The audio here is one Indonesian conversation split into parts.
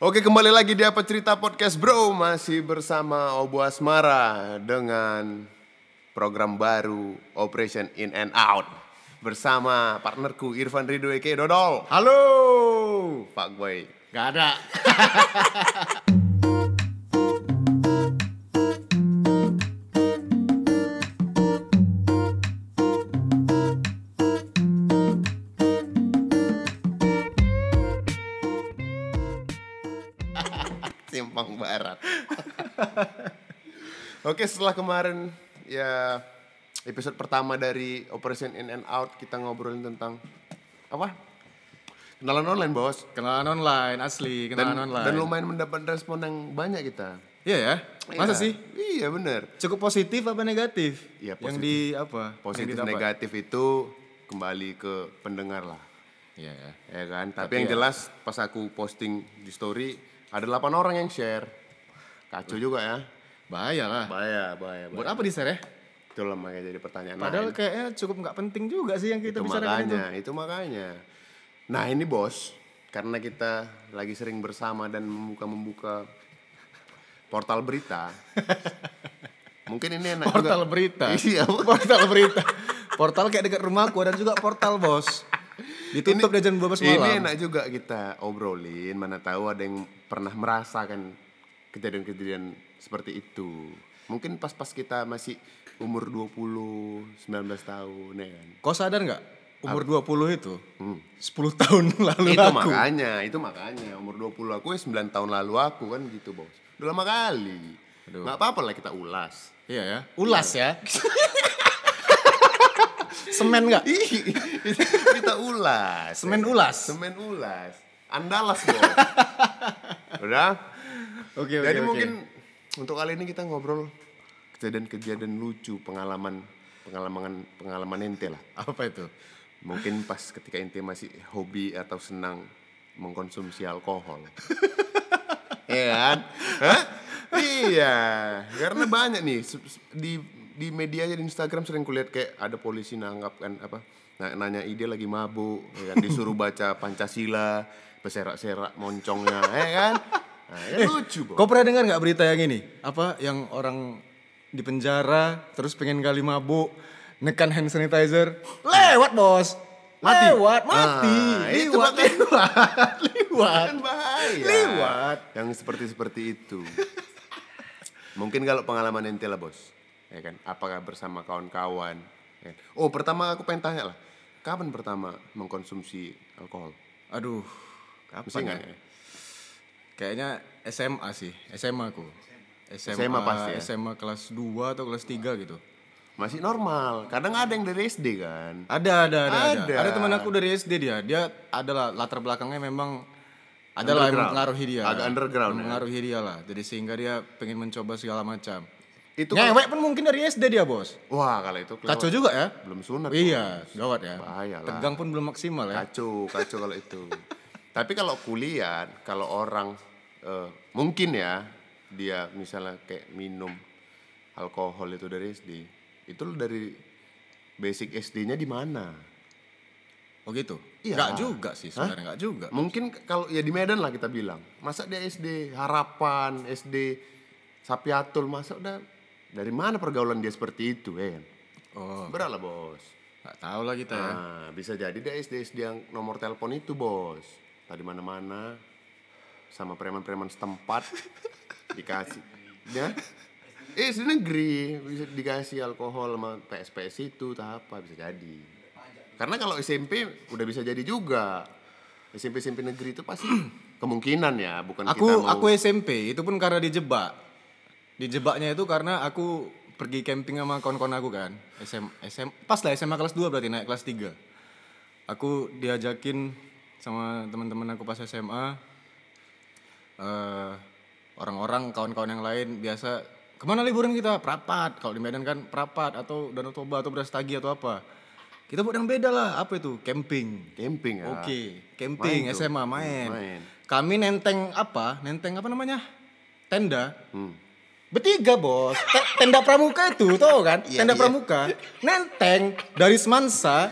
Oke kembali lagi di Apa Cerita Podcast Bro Masih bersama Obo Asmara Dengan program baru Operation In and Out Bersama partnerku Irfan Ridho Eke Dodol Halo. Pak Boy Gak ada. setelah kemarin ya episode pertama dari Operation In and Out Kita ngobrolin tentang apa? Kenalan online bos Kenalan online asli, dan, kenalan online. dan lumayan mendapat respon yang banyak kita Iya ya? Masa Iya. sih? Iya bener Cukup positif apa negatif? Iya, Yang positif. di apa? positif Yang negatif itu kembali ke pendengar lah Iya ya. ya kan tapi, Tapi yang ya- jelas pas aku posting di story ada 8 orang yang share kacau juga ya Bahaya lah. bahaya bahaya, Buat apa di share ya? itulah makanya jadi pertanyaan Padahal lain. kayaknya cukup nggak penting juga sih yang kita itu bicarakan itu. makanya itu makanya nah ini bos karena kita lagi sering bersama dan membuka membuka portal berita mungkin ini enak Portal juga. berita. iya Portal berita. Portal kayak dekat rumahku dan juga portal bos. Ditutup dari jam 12 malam. Ini enak juga kita obrolin, mana tahu ada yang pernah merasakan kejadian-kejadian seperti itu. Mungkin pas-pas kita masih umur 20, 19 tahun ya kan. Kau sadar nggak? Umur 20 itu Hmm. 10 tahun lalu itu aku. makanya, itu makanya umur 20 aku ya 9 tahun lalu aku kan gitu, Bos. Udah lama kali. Aduh. Nggak apa-apa lah kita ulas. Iya ya. Ulas ya. Semen nggak? Kita ulas. Semen ulas. Semen ulas. Andalas, Bos. Udah? Oke oke. Jadi mungkin untuk kali ini kita ngobrol kejadian-kejadian lucu, pengalaman pengalaman pengalaman ente lah. apa itu? Mungkin pas ketika ente masih hobi atau senang mengkonsumsi alkohol. Iya kan? Hah? Iya, karena banyak nih di di media aja di Instagram sering kulihat kayak ada polisi nanggap kan apa na- nanya ide lagi mabuk ya kan disuruh baca Pancasila berserak-serak moncongnya ya kan nah, ya lucu. Kau pernah dengar nggak berita yang ini? Apa yang orang di penjara terus pengen kali mabuk nekan hand sanitizer lewat bos Mati? lewat mati Ah, itu liwat makanya. liwat liwat kan bahaya Liwat. yang seperti seperti itu mungkin kalau pengalaman ente lah bos ya kan apakah bersama kawan-kawan ya kan? oh pertama aku pengen tanya lah kapan pertama mengkonsumsi alkohol aduh Mesti kapan nggak ya? ya? Kayaknya SMA sih SMA aku SMA, SMA pasti ya? SMA kelas 2 atau kelas 3 gitu masih normal kadang ada yang dari SD kan Ada, ada, ada, ada. Ada. Ada teman aku dari SD dia. Dia adalah latar belakangnya memang adalah yang mengaruhi dia. Agak underground ya? Mengaruhi dia lah. Jadi sehingga dia pengen mencoba segala macam. itu Ngewek pun mungkin dari SD dia, Bos. wah kalau itu kelewat. Kacau juga ya? belum sunat Iya, gawat ya. Bahaya lah. Tegang pun belum maksimal ya. kacau kacau kalau itu tapi kalau kuliah kalau orang eh, mungkin ya dia misalnya kayak minum alkohol itu dari SD itu dari basic SD-nya di mana Oh gitu? Iya. Enggak juga sih sebenarnya, enggak juga. mungkin kalau ya di Medan lah kita bilang masa dia SD harapan SD Sapiatul masa udah dari mana pergaulan dia seperti itu ya kan Oh, berat lah bos enggak tahu lah kita ya. Nah, bisa jadi dia SD SD yang nomor telepon itu, Bos. Tadi mana-mana sama preman-preman setempat dikasih ya. Eh, SD negeri bisa dikasih alkohol sama PS-PS itu tak apa bisa jadi. Karena kalau SMP udah bisa jadi juga. SMP SMP negeri itu pasti kemungkinan ya, bukan Aku kita mau aku SMP itu pun karena dijebak. Dijebaknya itu karena aku pergi camping sama kawan-kawan aku kan. SM, SM pas lah SMA kelas 2 berarti naik kelas 3. Aku diajakin sama teman-teman aku pas SMA eh orang-orang kawan-kawan yang lain biasa ke mana liburan kita Prapat kalau di Medan kan Prapat atau Danau Toba atau Brastagi atau apa kita buat yang beda lah apa itu camping camping ya. Oke, camping Main. SMA main. Main. Kami nenteng apa? Nenteng apa namanya? Tenda. Hmm. Bertiga bos. Te- Tenda pramuka itu, tau kan? Iya, Tenda iya. pramuka. Nenteng dari Semansa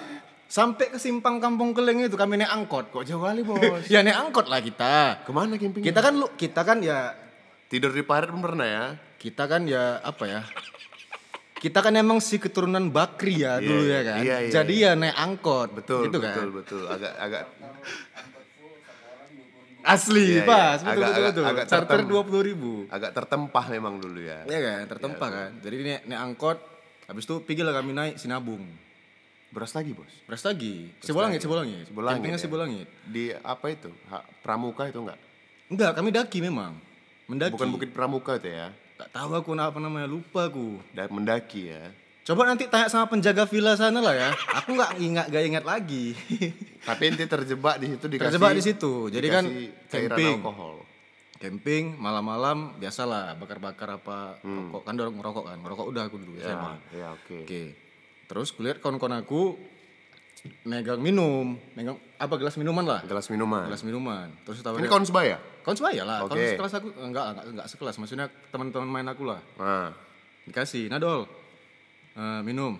Sampai ke simpang Kampung Keleng itu kami naik angkot. Kok jauh kali, Bos? ya naik angkot lah kita. Ke mana camping? Kita kan lu kita kan ya tidur di parit pun pernah ya? kita kan ya apa ya? Kita kan emang si keturunan Bakri ya dulu ya kan. iya, iya, Jadi ya naik angkot. Betul, gitu betul, kan. betul. Agak agak Asli, Iya, iya. pas, betul Agak- betul agak- betul. agak Charter tertem- dua puluh ribu. agak tertempah memang dulu ya. Iya kan, tertempa kan. Jadi naik, naik angkot, habis itu pergi lah kami naik Sinabung. Beras lagi, Bos. Beras lagi, Sibolangit, Sibolangit. Sibolangit, Campingnya ya. Sibolangit. Di apa itu? Ha, Pramuka itu enggak? Enggak, kami daki memang. Mendaki. Bukan Bukit Pramuka itu ya. Tak tahu aku apa namanya, lupa aku. Da- Mendaki ya. Coba nanti tanya sama penjaga villa sana lah ya. Aku nggak ingat gak ingat lagi. Tapi ente terjebak di situ dikasih Terjebak di situ. Jadi kan camping. alkohol. Camping malam-malam biasalah bakar-bakar apa Hmm. rokok kan dorong ngerokok kan. Ngerokok udah aku dulu Ya, SMA. ya oke. Oke. Terus kulihat kawan-kawan aku megang minum, megang apa gelas minuman lah. Gelas minuman. Gelas minuman. Terus tahu Ini kawan sebaya? Kawan sebaya lah. Kawan Oke. sekelas aku enggak, enggak enggak sekelas. Maksudnya teman-teman main aku lah. Nah, Dikasih, Nadol. eh, minum.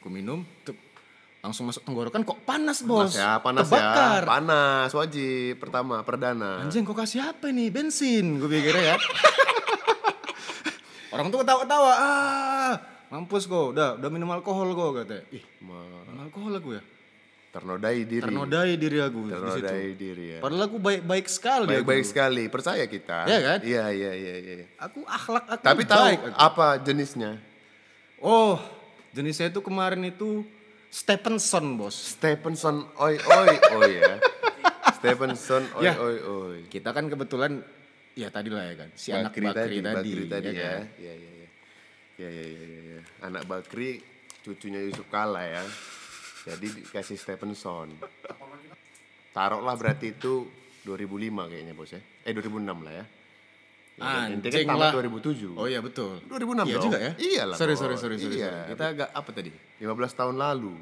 Aku minum, tuh, langsung masuk tenggorokan kok panas, Bos. panas ya, panas Terbakar. ya. Panas, wajib. Pertama, perdana. Anjing kok kasih apa nih? Bensin, gue pikirnya ya. Orang tuh ketawa-ketawa, ah, mampus kok, udah, udah minum alkohol kok katanya. Ih, Ma- minum alkohol aku ya. Ternodai diri. Ternodai diri aku di situ. Ternodai diri ya. Padahal aku baik-baik sekali. Baik-baik aku. sekali, percaya kita. Iya kan? Iya, iya, iya, iya. Aku akhlak aku Tapi tahu baik. aku. apa jenisnya? Oh, jenisnya itu kemarin itu Stephenson, Bos. Stephenson oi oi oi ya. Stephenson oi Ya. oi oi. Kita kan kebetulan ya tadi lah ya kan, si anak Bakri tadi, Bakri tadi ya ya. kan? Iya, iya, iya. Iya, iya, iya, iya. Anak Bakri cucunya Yusuf Kala ya. Jadi dikasih Stephenson. Taruhlah berarti itu 2005 kayaknya bos ya. Eh 2006 lah ya. Ya, kan, ente kan tamat lah. 2007. Oh iya betul. 2006 Iya dong. juga ya. Iya lah, Sorry sorry sorry sorry. Iya. sorry. Kita agak apa tadi? 15 tahun lalu.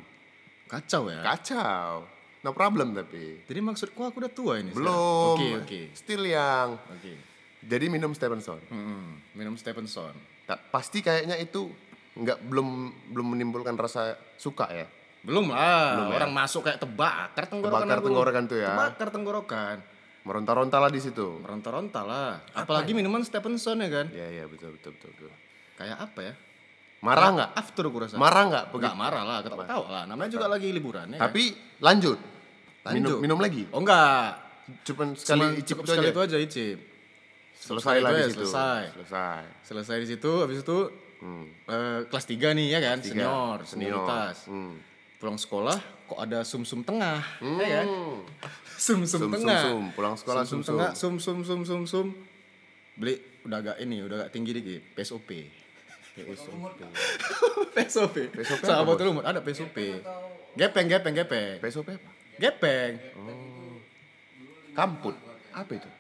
Kacau ya. Kacau. No problem tapi. Jadi maksudku aku udah tua ini. Belum. Oke oke Still yang. oke. Jadi minum Stephenson. Hmm, minum Stephenson. Pasti kayaknya itu nggak belum belum menimbulkan rasa suka ya. Belum lah. Belum ya? Orang masuk kayak terbakar tenggorokan Terbakar aku. tenggorokan tuh ya. Terbakar tenggorokan. Meronta-ronta lah di situ. Meronta-ronta lah. Apalagi minuman Stephenson ya kan. Iya iya betul betul betul. betul. Kayak apa ya? Marah nggak? After aku rasa. Marah nggak? Enggak marah lah, ketawa-tawa lah. Namanya juga lagi liburan ya. kan? Tapi lanjut. Minum Lanjut. minum lagi. Oh enggak. Cuman sekali Cuma icip cukup itu sekali aja. itu aja icip. Selesai Sekali lah di ya, situ. selesai. Selesai. Selesai di situ, habis itu Hmm. eh, kelas 3 nih ya kan, senior, Senior. senioritas. Hmm. Pulang sekolah kok ada sum-sum tengah, Hmm. ya kan? Sum-sum Sum, tengah. sum, sum. Pulang sekolah sum-sum sum-sum. tengah, sum-sum sum-sum sum. Beli udah agak ini, udah agak tinggi dikit, PSOP. PSOP. PSOP Sama apa, botol lumut ada PSOP. Gepeng, gepeng, gepeng. PSOP apa? Gepeng. Kamput. Apa itu?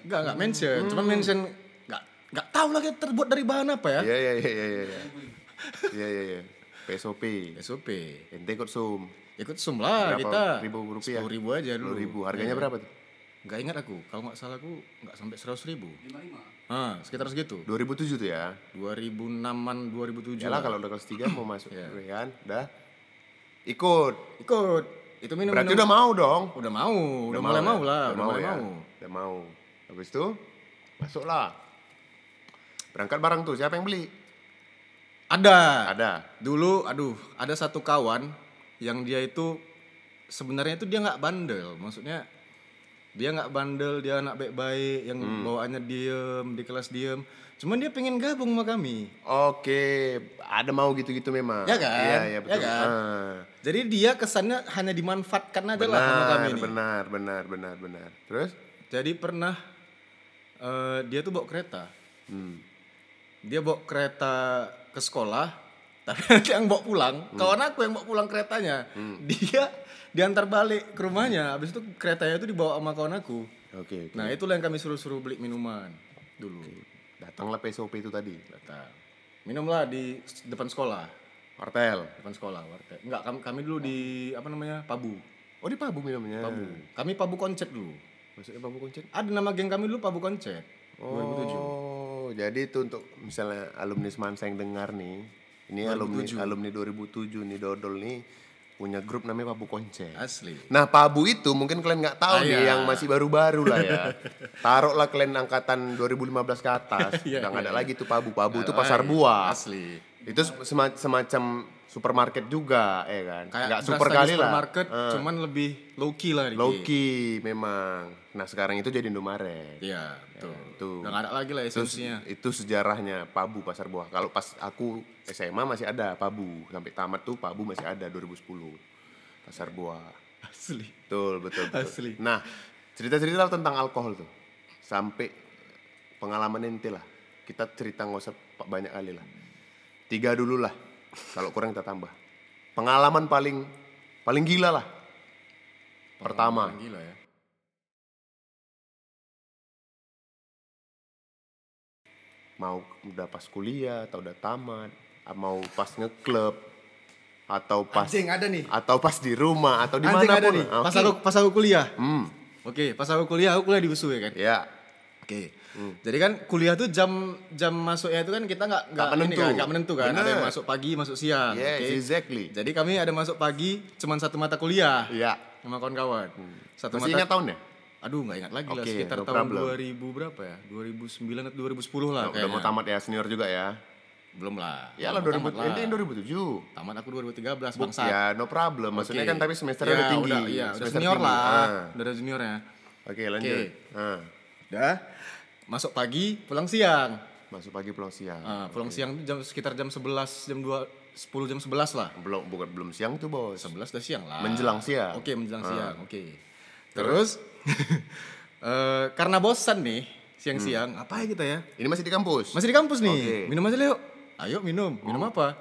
Enggak, enggak mention. Hmm. Cuman mention enggak enggak tahu lagi terbuat dari bahan apa ya. Iya iya iya iya iya. Iya iya iya. PSOP. PSOP. Ente ikut sum. Ikut sum lah Berapa kita. ribu rupiah? 10 ribu aja dulu. 10 ribu. Harganya Iya. berapa tuh? Enggak ingat aku. Kalau nggak salah aku nggak sampai 100 ribu. Ah, sekitar segitu. 2007 tuh ya. 2006-an, 2007. Yalah lah. kalau udah kelas 3 mau masuk Iya. ya kan, udah ikut. Ikut. Itu minum Berarti minum. udah mau dong. Udah mau, udah, mulai mau, ya? lah, udah, mulai ya? mau. Udah mau. Habis itu masuklah. Berangkat bareng tuh, siapa yang beli? Ada. Ada. Dulu, aduh, ada satu kawan yang dia itu sebenarnya itu dia nggak bandel, maksudnya dia nggak bandel, dia anak baik-baik, yang Hmm. bawaannya diem di kelas diem. Cuman dia pengen gabung sama kami. Oke, ada mau gitu-gitu memang. Ya kan? Iya, iya Ya betul. kan? Ah. Jadi dia kesannya hanya dimanfaatkan aja lah sama Benar, kami nih. benar, benar, benar, benar. Terus? Jadi pernah eh, dia tuh bawa kereta. Hmm. Dia bawa kereta ke sekolah, tapi nanti yang bawa pulang, Hmm. kawan aku yang bawa pulang keretanya. Dia diantar balik ke rumahnya. Habis itu keretanya itu dibawa sama kawan aku. Oke, oke. Nah, itulah yang kami suruh-suruh beli minuman dulu. Datanglah PSOP itu tadi. Datang. Minumlah di depan sekolah. Martel. Depan sekolah, warteg. Enggak, kami, kami dulu di apa namanya? Pabu. Oh, di Pabu minumnya. Pabu. Kami Pabu Koncet dulu. Maksudnya Pabu Kuncen? Ada nama geng kami dulu Pabu Koncet. 2007. Oh, jadi itu untuk misalnya alumni Semansa yang dengar nih, ini alumni 2007. alumni 2007 nih Dodol nih punya grup namanya Pabu Konce. Asli. Nah, Pabu itu mungkin kalian nggak tahu Ah, nih iya. yang masih baru-baru lah ya. Taruhlah kalian angkatan 2015 ke atas. Iya, Udah nggak iya, ada lagi tuh Pabu. Pabu itu pasar buah. Asli. Itu sema- semacam supermarket juga, ya kan? Kayak Nggak berasa super kali lah. supermarket, Eh, cuman lebih low key lah low key memang. Nah, sekarang itu jadi Indomaret. Iya, betul. tuh. Udah nggak ada lagi lah Itu, esensinya. itu sejarahnya Pabu pasar buah. Kalau pas aku SMA masih ada Pabu. Sampai tamat tuh Pabu masih ada 2010. Pasar buah. Asli. Betul, betul, betul. Asli. Nah, cerita-cerita tentang alkohol tuh. Sampai pengalaman ente lah. Kita cerita nggak usah banyak kali lah. Tiga dulu lah. Kalau kurang kita tambah. Pengalaman paling paling gila lah. Pertama, Gila ya. Mau udah pas kuliah atau udah tamat, ah, mau pas ngeklub atau pas Anjing ada nih. atau pas di rumah atau di mana pun. nih. Oke. Pas aku pas aku kuliah. Hmm, Oke, pas aku kuliah, aku kuliah di USU ya kan. ya. Oke. Jadi kan kuliah tuh jam jam masuknya itu kan kita nggak nggak ini menentu. kan, nggak menentu kan. Ada yang Bener. masuk pagi, masuk siang. Yes, Oke. exactly. Jadi kami ada masuk pagi, cuman satu mata kuliah Iya. sama kawan-kawan. Satu Masih mata. ingat tahunnya? Aduh nggak ingat lagi lah Oke, sekitar no tahun problem. 2000 berapa ya? 2009 atau 2010 lah Udah kayaknya. mau tamat ya senior juga ya. Belum lah. Ya lah Belum 2000 tamat ente 2007. Tamat aku 2013 Bu- bangsa. Ya no problem. Maksudnya kan tapi semesternya udah tinggi. Udah, iya, udah senior tinggi. lah. Ah. Udah ada juniornya. Oke lanjut. Oke. Ah. Udah. Masuk pagi, pulang siang. Masuk pagi pulang siang. Ah, pulang siang tuh jam sekitar jam 11, jam 2, 10 jam 11 lah. Belum bukan belum siang tuh bos. 11 udah siang lah. Menjelang siang. Oke, menjelang siang. Oke. Terus eh, karena bosan nih siang-siang, apa ya kita ya? Ini masih di kampus. Masih di kampus nih. Oke. Minum aja Leo. Ayo minum. Minum apa?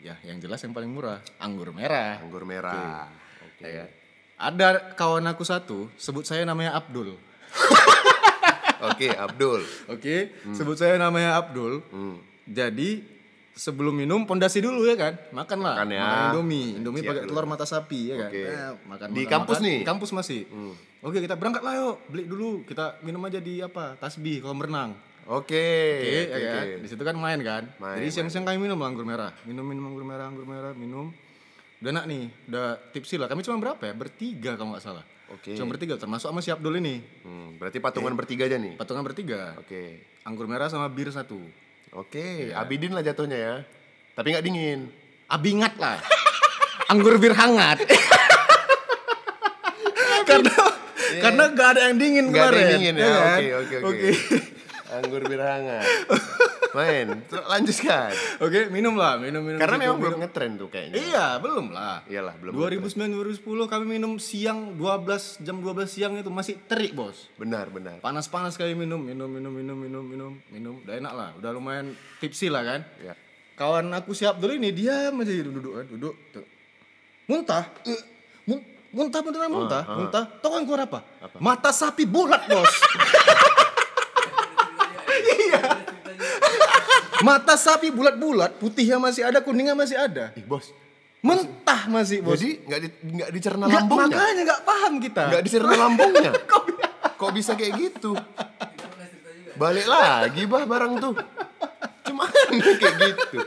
Ya, yang jelas yang paling murah, anggur merah. Anggur merah. Oke. Ya kan? Ada kawan aku satu, sebut saya namanya Abdul. Oke, Abdul. Oke, sebut saya namanya Abdul. Hmm. Jadi sebelum minum pondasi dulu ya kan, makan lah. Makan ya. Indomie, Indomie Siap pakai telur mata sapi ya kan. Eh, makan, Di makan, kampus makan. nih? Di kampus masih. Oke, kita berangkat lah yuk, beli dulu. Kita minum aja di apa? Tasbih kolam renang. Oke. Oke, oke, ya kan. Di situ kan main kan. Main, Jadi siang-siang kami minum anggur merah. Minum minum anggur merah, anggur merah, minum. Udah enak nih, udah tipsi lah. Kami cuma berapa ya? Bertiga kalau nggak salah. Oke. Cuma bertiga, termasuk sama si Abdul ini. Hmm, berarti patungan bertiga aja nih. Patungan bertiga. Oke. Anggur merah sama bir satu. Oke, Iya. Abidin lah jatuhnya ya. Tapi nggak dingin. Abingat lah. Anggur bir hangat. karena karena gak ada yang dingin Nggak ada kemarin. yang dingin ya. kan? Oke, oke, oke. Anggur bir hangat. Main. Lanjutkan. Oke, minum lah, minum minum. Karena memang minum. belum ngetren tuh kayaknya. Iya, belum lah. Iyalah, belum 2009 2010 kami minum siang 12 jam 12 siang itu masih terik, Bos. Benar, benar. Panas-panas kali minum, minum minum minum minum minum minum. Udah enak lah, udah lumayan tipsi lah kan. Ya. Kawan aku siap dulu ini dia aja duduk kan, duduk tuh. Muntah. Eh, mun- muntah beneran muntah, muntah. Tahu kan keluar apa? Mata sapi bulat, Bos. Iya. Mata sapi bulat-bulat, putihnya masih ada, kuningnya masih ada. Ih, bos. Mentah masih, Bos. Jadi nggak di, nggak dicerna Nggak, lambungnya. makanya nggak paham kita. Nggak dicerna lambungnya. Kok bisa kayak gitu? Balik lagi bah barang tuh. Cuma kayak gitu.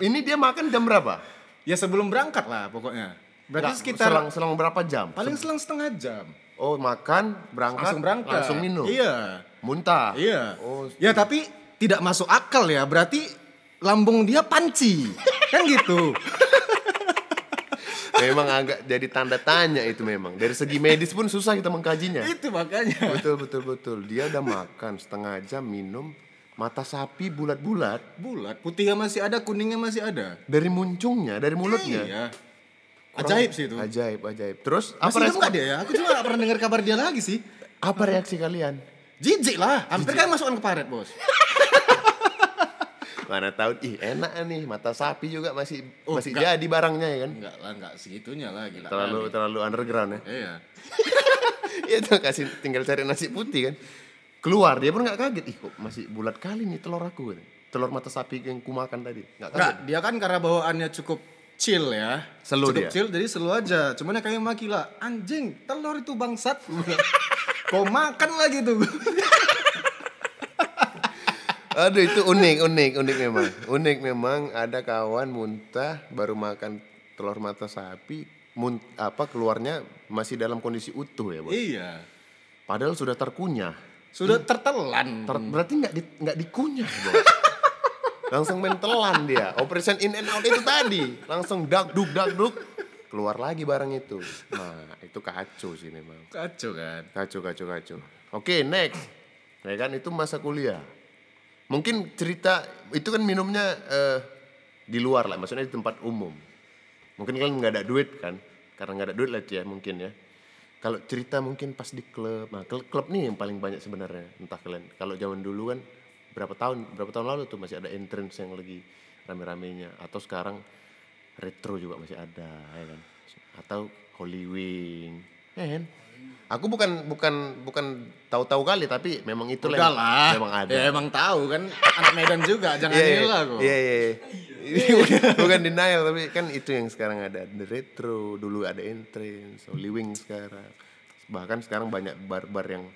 Ini dia makan jam berapa? Ya sebelum berangkat lah pokoknya. Berarti Nggak, sekitar selang, selang berapa jam? paling selang setengah jam. Oh makan berangkat Langsung berangkat. langsung minum. Iya. Muntah. Iya. Oh, ya tapi tidak masuk akal ya. Berarti lambung dia panci. kan gitu. memang agak jadi tanda tanya itu memang. Dari segi medis pun susah kita mengkajinya. Itu makanya. betul betul betul. Dia udah makan setengah jam minum mata sapi bulat-bulat Bulat, putihnya masih ada, kuningnya masih ada. dari muncungnya, dari mulutnya. Iya. Ajaib sih itu. Ajaib, ajaib. Terus apa Masih hidup respon? dia ya? Aku gak pernah dengar kabar dia lagi sih. Apa reaksi kalian? Jijik lah, hampir kan masukkan ke paret bos. Mana tahu ih enak nih mata sapi juga masih Oh, masih enggak. jadi barangnya ya kan. Enggak lah, enggak segitunya lah gila. Terlalu kali. terlalu underground ya. Iya. Tuh kasih tinggal cari nasi putih kan. Keluar dia pun nggak kaget. Ih kok masih bulat kali nih telur aku. Telur mata sapi yang kumakan tadi. Nggak kaget. Enggak, dia kan karena bawaannya cukup chill ya. Selu cukup dia? chill, jadi selu aja. Cuman ya kayak maki lah, anjing, telur itu bangsat. Kau makan lagi tuh. Aduh itu unik, unik, unik memang. Unik memang ada kawan muntah baru makan telur mata sapi mun, apa keluarnya masih dalam kondisi utuh ya bos. Iya. Padahal sudah terkunyah. Sudah tertelan. Ter- berarti nggak di, nggak dikunyah bos. langsung main telan dia. Operation in and out itu tadi langsung dak duk dak duk keluar lagi barang itu. Nah itu kacau sih memang. Kacau kan. Kacau kacau kacau. Oke next. Ya kan itu masa kuliah. Mungkin cerita itu kan minumnya eh, di luar lah, maksudnya di tempat umum. Mungkin kalian nggak ada duit kan, karena nggak ada duit lah ya mungkin ya. Kalau cerita mungkin pas di klub, nah klub, klub nih yang paling banyak sebenarnya. Entah kalian, kalau zaman dulu kan berapa tahun berapa tahun lalu tuh masih ada entrance yang lagi rame-ramenya, atau sekarang retro juga masih ada, ya kan? Atau Holy Wing, ya kan? Aku bukan bukan bukan tahu-tahu kali tapi memang itu lah. memang ada. Ya emang tahu kan anak Medan juga, jangan Iya, gila kok. Iya iya. iya. Bukan denial tapi kan itu yang sekarang ada the retro dulu ada entrance, Holy Wing sekarang. Bahkan sekarang banyak bar-bar yang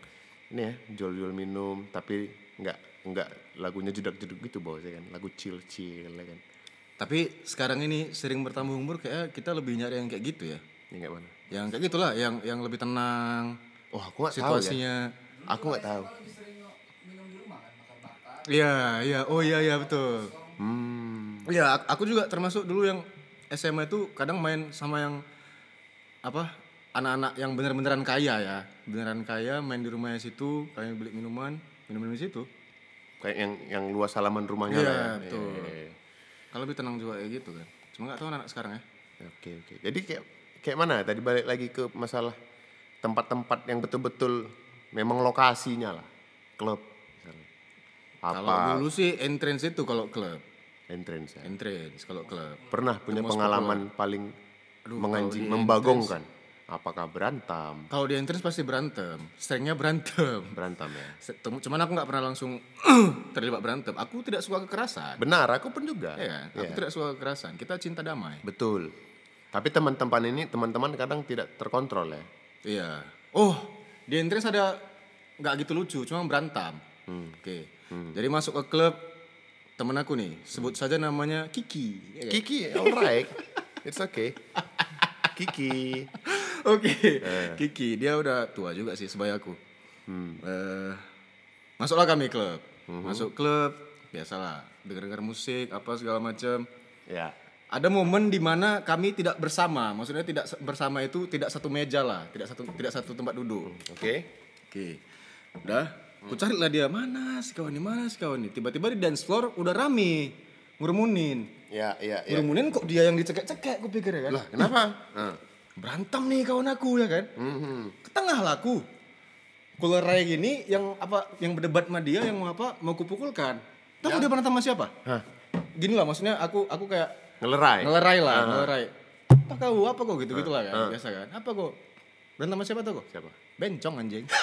ini ya jual-jual minum tapi nggak nggak lagunya jedak-jeduk gitu bawahnya kan lagu chill-chill ya kan. Tapi sekarang ini sering bertambah umur kayak kita lebih nyari yang kayak gitu ya. Ini nggak mana? Yang kayak gitulah, yang yang lebih tenang Oh aku nggak tahu ya. situasinya. Aku nggak tahu. Iya, iya. Oh iya iya betul. Hmm. Iya, ak- aku juga termasuk dulu yang SMA itu kadang main sama yang apa? Anak-anak yang bener-beneran kaya ya. Beneran kaya main di rumahnya situ, kayak beli minuman, minum-minum di situ. Kayak yang yang luas halaman rumahnya Iya, lah ya. betul. Iya, iya. Kalau lebih tenang juga kayak gitu kan. Cuma nggak tahu anak sekarang ya. Oke oke. Jadi kayak kayak mana? Tadi balik lagi ke masalah tempat-tempat yang betul-betul memang lokasinya lah. Klub misalnya. Kalau Apa dulu sih entrance itu kalau klub. entrance ya. Entrance kalau klub. Pernah punya pengalaman paling menganjing, kalau di membagongkan. Apakah berantem? Kalau di entrance pasti berantem. Seringnya berantem. Berantem ya. Cuman aku nggak pernah langsung terlibat berantem. Aku tidak suka kekerasan. Benar, aku pun juga. Ya kan? Aku tidak suka kekerasan. Kita cinta damai. Betul. Tapi teman-teman ini teman-teman kadang tidak terkontrol ya. Iya. Oh, di entrance ada nggak gitu lucu, cuma berantem. Hmm. Oke. Jadi masuk ke klub temen aku nih, sebut saja namanya Kiki. ya? Kiki, alright. It's okay. Kiki. Oke. Kiki, dia udah tua juga sih sebaya aku. Eh, masuklah kami klub. Masuk klub, biasalah, dengar-dengar musik apa segala macam. Ya. Ada momen di mana kami tidak bersama, maksudnya tidak bersama itu tidak satu meja lah, tidak satu tidak satu tempat duduk. Oke. Oke. Udah, aku carilah dia mana si kawan ini, mana si kawan ini. Tiba-tiba di dance floor udah rame, ngurumunin. Ya, ya, ya. Ngurumunin kok dia yang dicekek-cekek, aku pikir ya kan. Lah, kenapa? Nah. Berantem nih kawan aku ya kan. Mhm. Ke tengah lah aku. Kulerai gini yang apa yang berdebat sama dia yang mau apa mau kupukulkan. Tahu dia berantem sama siapa? Hah. Gini lah maksudnya aku aku kayak Ngelerai. ngelerai lah, ngelerai. Apa kau? Apa kau gitu-gitu lah kan, biasa kan. Apa kau? Berantem sama siapa tuh kau? Siapa? Bencong anjing.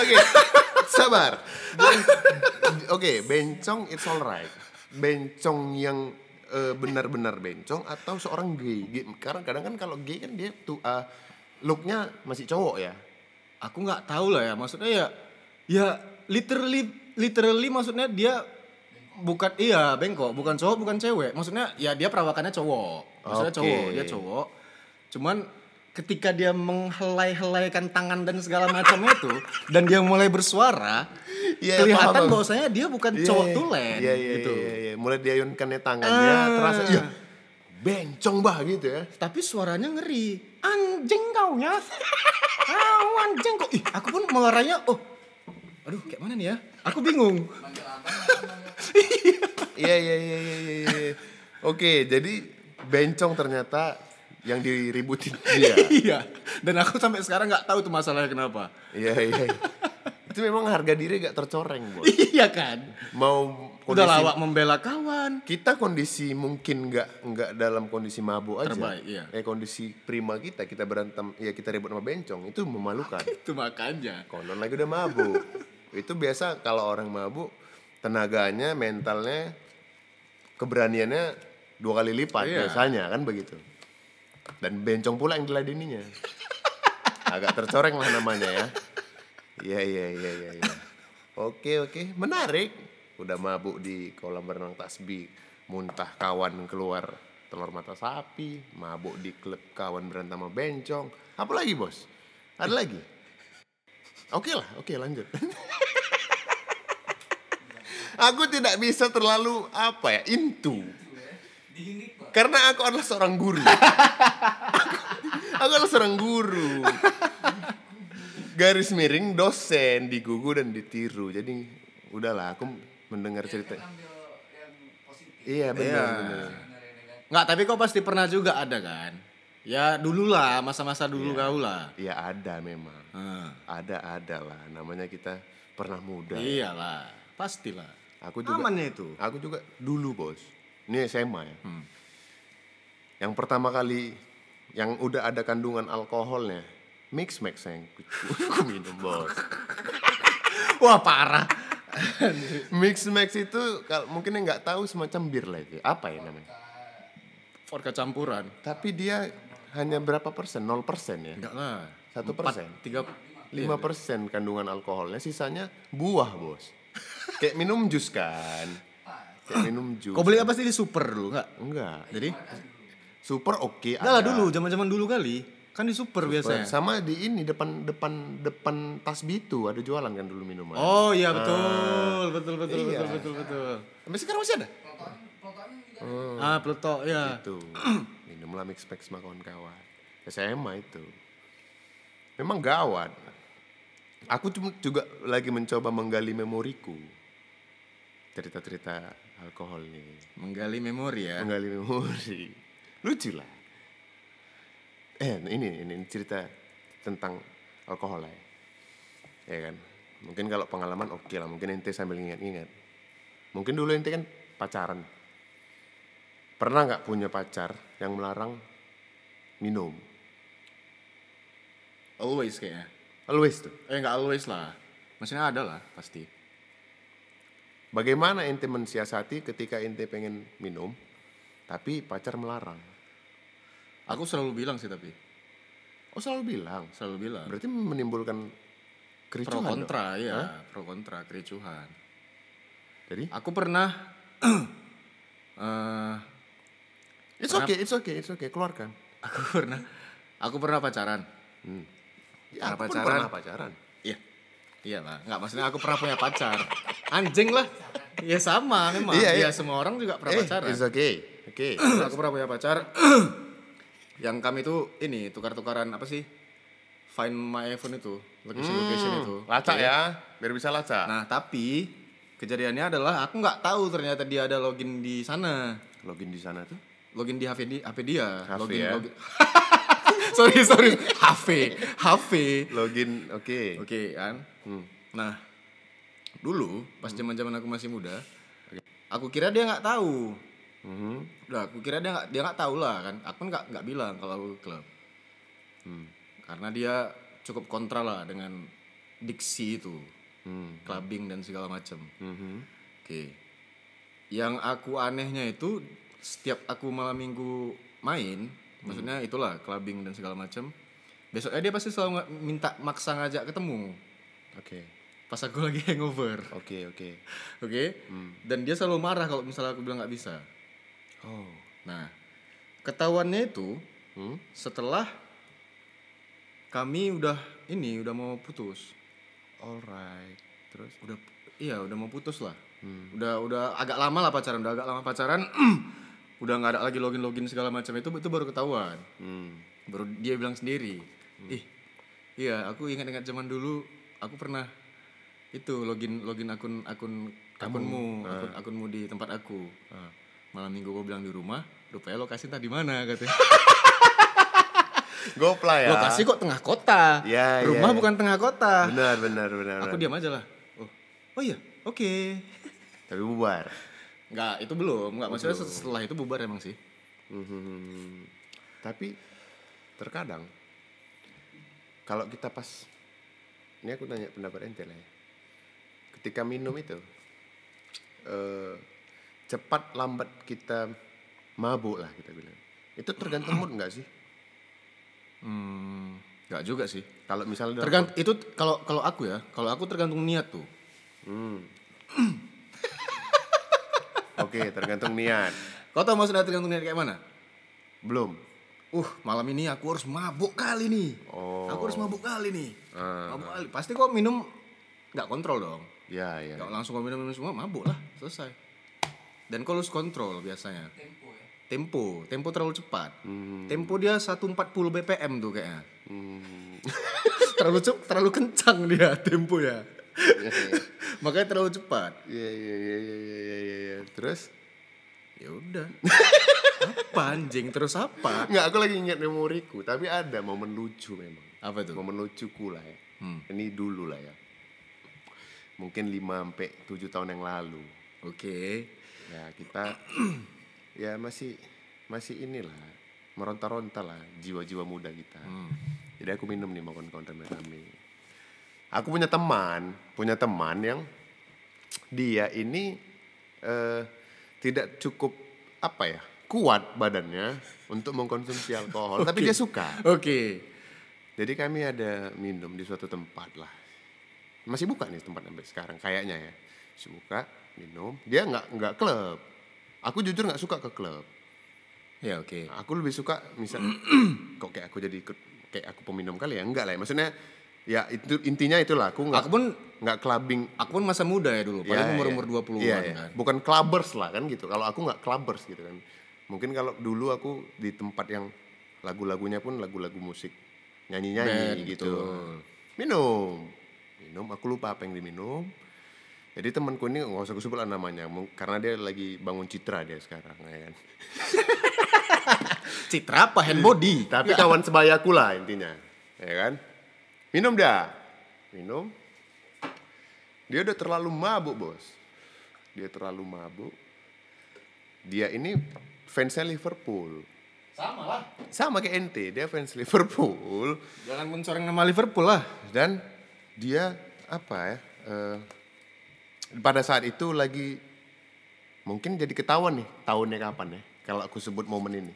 Oke, sabar. Oke, bencong it's alright. Bencong yang eh, benar-benar bencong atau seorang gay? Gay- Karena kadang kan kalau gay kan dia tuh eh, looknya masih cowok ya. Aku nggak tahu lah ya, maksudnya ya ya literally literally maksudnya dia bukan iya bengkok, bukan cowok, bukan cewek. Maksudnya ya dia perawakannya cowok. Maksudnya Oke. cowok, dia cowok. Cuman ketika dia menghelai-helaikan tangan dan segala macamnya itu dan dia mulai bersuara, Iya, kelihatan paham, bahwasanya dia bukan Iya, cowok iya. tulen Iya, iya, gitu. Iya, iya. Mulai diayunkannya tangannya, Ah. terasa iya bencong bah gitu ya. Tapi suaranya ngeri. Anjing kau ya. Oh, anjing kok. Ih, aku pun mengarahnya, oh. Aduh, kayak mana nih ya? Aku bingung. Iya, iya, iya, iya, iya, iya. Oke, jadi bencong ternyata yang diributin dia. iya. Dan aku sampai sekarang nggak tahu tuh masalahnya kenapa. Iya, iya. iya. Itu memang harga diri gak tercoreng, Bos. iya kan? Mau Udah kondisi lawak membela kawan. kita kondisi mungkin nggak nggak dalam kondisi mabuk aja. Terbaik, iya. Eh kondisi prima kita kita berantem ya kita ribut sama bencong itu memalukan. Itu makanya. Konon lagi udah mabuk. Itu biasa kalau orang mabuk tenaganya, mentalnya, keberaniannya dua kali lipat Iya. biasanya kan begitu. Dan bencong pula yang diladeninya. Agak tercoreng lah namanya ya. Iya iya iya iya. iya. Oke oke menarik udah mabuk di kolam berenang tasbih, muntah kawan keluar telur mata sapi, mabuk di klub kawan berantem sama bencong. Apa lagi bos? Ada lagi? Oke lah, oke lanjut. aku tidak bisa terlalu apa ya into. Karena aku adalah seorang guru. aku, aku adalah seorang guru. Garis miring dosen digugu dan ditiru. Jadi udahlah aku mendengar cerita. Iya benar Iya. benar. Nggak, tapi kau pasti pernah juga ada kan? Ya dulu lah, masa-masa dulu kau lah. Iya ada memang. Hmm. Ada ada lah. Namanya kita pernah muda. Iyalah, pastilah. Aku juga. Amannya itu. Aku juga dulu bos. Ini SMA ya. Hmm. Yang pertama kali yang udah ada kandungan alkoholnya mix max yang ku, ku minum bos. Wah parah. mix max itu kalau mungkin yang nggak tahu semacam bir lah itu. Apa ya namanya? Vodka campuran. Tapi dia hanya berapa persen? 0 persen ya? Enggak lah. Satu Empat, persen. Tiga. 5 persen kandungan alkoholnya, sisanya buah bos. Kayak minum jus kan? Kayak minum jus. Kau beli apa sih di super dulu nggak? Enggak. Jadi? Super oke. Enggak lah ada. dulu, zaman-zaman dulu kali. Kan di super, biasanya. Sama di ini depan depan depan tas bitu ada jualan kan dulu minuman. Oh iya betul, betul betul Iya. betul betul betul. Sampai sekarang masih ada? Ah, peletok ya. Itu. Mix max sama kawan-kawan. SMA itu. Memang gawat. Aku juga lagi mencoba menggali memoriku. Cerita-cerita alkohol nih. Menggali memori ya. Menggali memori. Lucu lah. Eh, ini, ini cerita tentang alkohol ya. Ya kan? Mungkin kalau pengalaman oke lah. Mungkin ente sambil ingat-ingat. Mungkin dulu ente kan pacaran. Pernah nggak punya pacar yang melarang minum? Always kayaknya. Always tuh. Eh nggak always lah. Maksudnya ada lah pasti. Bagaimana ente mensiasati ketika ente pengen minum, tapi pacar melarang? Aku selalu bilang sih tapi. Oh selalu bilang. Selalu bilang. Berarti menimbulkan Pro kericuhan dong? kontra ya, pro kontra kericuhan. Jadi? Aku pernah eh It's okay, it's okay, it's okay. Keluarkan. aku pernah aku pernah pacaran. Hmm. Pernah Ya, aku pun pacaran. pernah pacaran. Iya. Iya lah, nggak maksudnya aku pernah punya pacar. Anjing lah. Ya sama memang. Iya, Iya, iya. semua orang juga pernah Eh, pacaran. it's okay. Oke. aku pernah punya pacar. yang kami tuh ini tukar-tukaran apa sih? Find my iPhone itu, location location itu. Lacak Oke. ya, biar bisa lacak. Nah, tapi kejadiannya adalah aku nggak tahu ternyata dia ada login di sana. Login di sana tuh. Login di HP, di, HP dia. HP login, ya. login. sorry, sorry. HP. HP. Login, oke. Oke kan. Hmm. Nah, dulu pas zaman-zaman aku masih muda, aku kira dia nggak tahu. Mhm. Udah, aku kira dia nggak dia nggak tahu lah kan. Aku nggak nggak bilang kalau aku klub. Hmm. Karena dia cukup kontra lah dengan diksi itu, Hmm. clubbing dan segala macam. Mhm. Oke. Yang aku anehnya itu setiap aku malam minggu main, maksudnya itulah clubbing dan segala macam. Besoknya dia pasti selalu minta maksa ngajak ketemu Oke. pas aku lagi hangover. Oke, oke. Oke. Dan dia selalu marah kalau misalnya aku bilang nggak bisa. Oh. Nah, ketahuannya itu Hmm? setelah kami udah ini udah mau putus. Alright. Terus? Udah iya udah mau putus lah. Hmm. Udah udah agak lama lah pacaran, udah agak lama pacaran. udah nggak ada lagi login login segala macam itu itu baru ketahuan. Hmm. Baru dia bilang sendiri. Ih, iya aku ingat-ingat zaman dulu aku pernah itu login login akun akun akunmu akun akunmu di tempat aku. Malam minggu gue bilang di rumah, rupanya lokasi entah di mana katanya. Gopla ya. Lokasi kok tengah kota. Ya, Rumah ya. bukan tengah kota. Benar, benar, benar. Aku benar. diam aja lah. Oh, oh iya, oke. Tapi bubar. Enggak, itu belum. Enggak, maksudnya setelah itu bubar emang sih. Mhm. Tapi terkadang kalau kita pas ini aku tanya pendapat ente lah ya. Ketika minum itu eh, cepat lambat kita mabuk lah kita bilang. Itu tergantung mood nggak sih? Hmm, enggak juga sih. Kalau misalnya Tergantung itu kalau kalau aku ya, kalau aku tergantung niat tuh. Hmm. Oke, tergantung niat. Kau tahu maksudnya tergantung niat kayak mana? Belum. Uh, malam ini aku harus mabuk kali nih. Oh. Aku harus mabuk kali nih. Ah. Mabuk kali. Pasti kau minum nggak kontrol dong. Ya, ya. Kalau langsung kau minum, minum semua mabuk lah, selesai. Dan kau lose kontrol biasanya. Tempo, tempo terlalu cepat. Tempo dia 140 BPM tuh kayaknya. Hmm. terlalu cep, terlalu kencang dia tempo ya. Iya. Makanya terlalu cepat. Iya, iya, iya, iya, iya, iya, iya, iya. Terus? Ya udah. apa anjing terus apa? Enggak, aku lagi ingat memoriku, tapi ada momen lucu memang. Apa tuh? Momen lucuku lah ya. Hmm. Ini dulu lah ya. Mungkin 5 sampai 7 tahun yang lalu. Oke. Ya, kita ya masih masih inilah meronta-ronta lah jiwa-jiwa muda kita. Hmm. Jadi aku minum nih makan kawan rame-rame. Aku punya teman, punya teman yang dia ini eh, tidak cukup apa ya kuat badannya untuk mengkonsumsi alkohol, tapi dia suka. Oke. Jadi kami ada minum di suatu tempat lah. Masih buka nih tempat sampai sekarang kayaknya ya. Masih buka, minum. Dia nggak nggak klub. Aku jujur nggak suka ke klub. Ya oke. Aku lebih suka misal kok kayak aku jadi ikut kayak aku peminum kali ya enggak lah ya. Maksudnya ya itu intinya itulah aku nggak Aku pun nggak clubbing aku pun masa muda ya dulu, paling Ya, umur ya. umur 20-an Iya, iya. kan. Bukan clubbers lah kan gitu. Kalau aku nggak clubbers gitu kan. Mungkin kalau dulu aku di tempat yang lagu-lagunya pun lagu-lagu musik nyanyi-nyanyi gitu. betul. Minum. Minum, aku lupa apa yang diminum. Jadi temanku ini nggak usah aku sebut lah namanya, karena dia lagi bangun citra dia sekarang, ya kan. Citra apa hand body? Tapi kawan sebayaku lah intinya, ya kan. Minum dah, minum. Dia udah terlalu mabuk bos. Dia terlalu mabuk. Dia ini fansnya Liverpool. Sama lah. Sama kayak ente, dia fans Liverpool. Jangan mencoreng nama Liverpool lah. Dan dia apa ya? eh, pada saat itu lagi mungkin jadi ketahuan nih tahunnya kapan ya? Kalau aku sebut momen ini,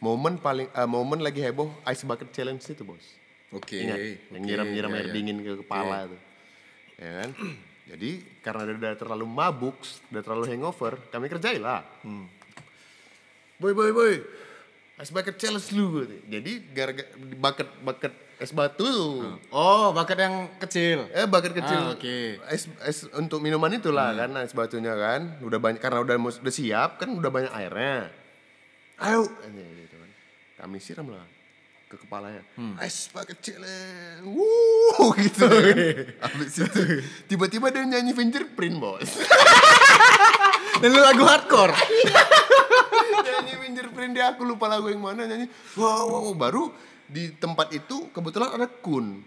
momen paling eh, momen lagi heboh ice bucket challenge itu bos. Oke. Ingat yang nyiram-nyiram iya, air iya. dingin ke kepala tuh. Ya kan? Jadi karena udah terlalu mabuk, udah terlalu hangover, kami kerjain lah. Hmm. Boy boy boy. Es bucket challenge lu. Jadi gara-gara bucket bucket es batu tuh. Oh, bucket yang kecil. Eh bucket kecil. Ah, oke. Hmm. Es es untuk minuman itulah kan es batunya kan. Udah banyak karena udah udah siap kan udah banyak airnya. Ayo ini gitu kan. Kami siram lah ke kepalanya. Hmm. Es bucket challenge. Wuh gitu kan. Habis itu tiba-tiba dia nyanyi fingerprint, Bos. Dan lu lagu hardcore. nyanyi fingerprint dia aku lupa lagu yang mana nyanyi. Wow, wow, wow. baru di tempat itu kebetulan ada kun.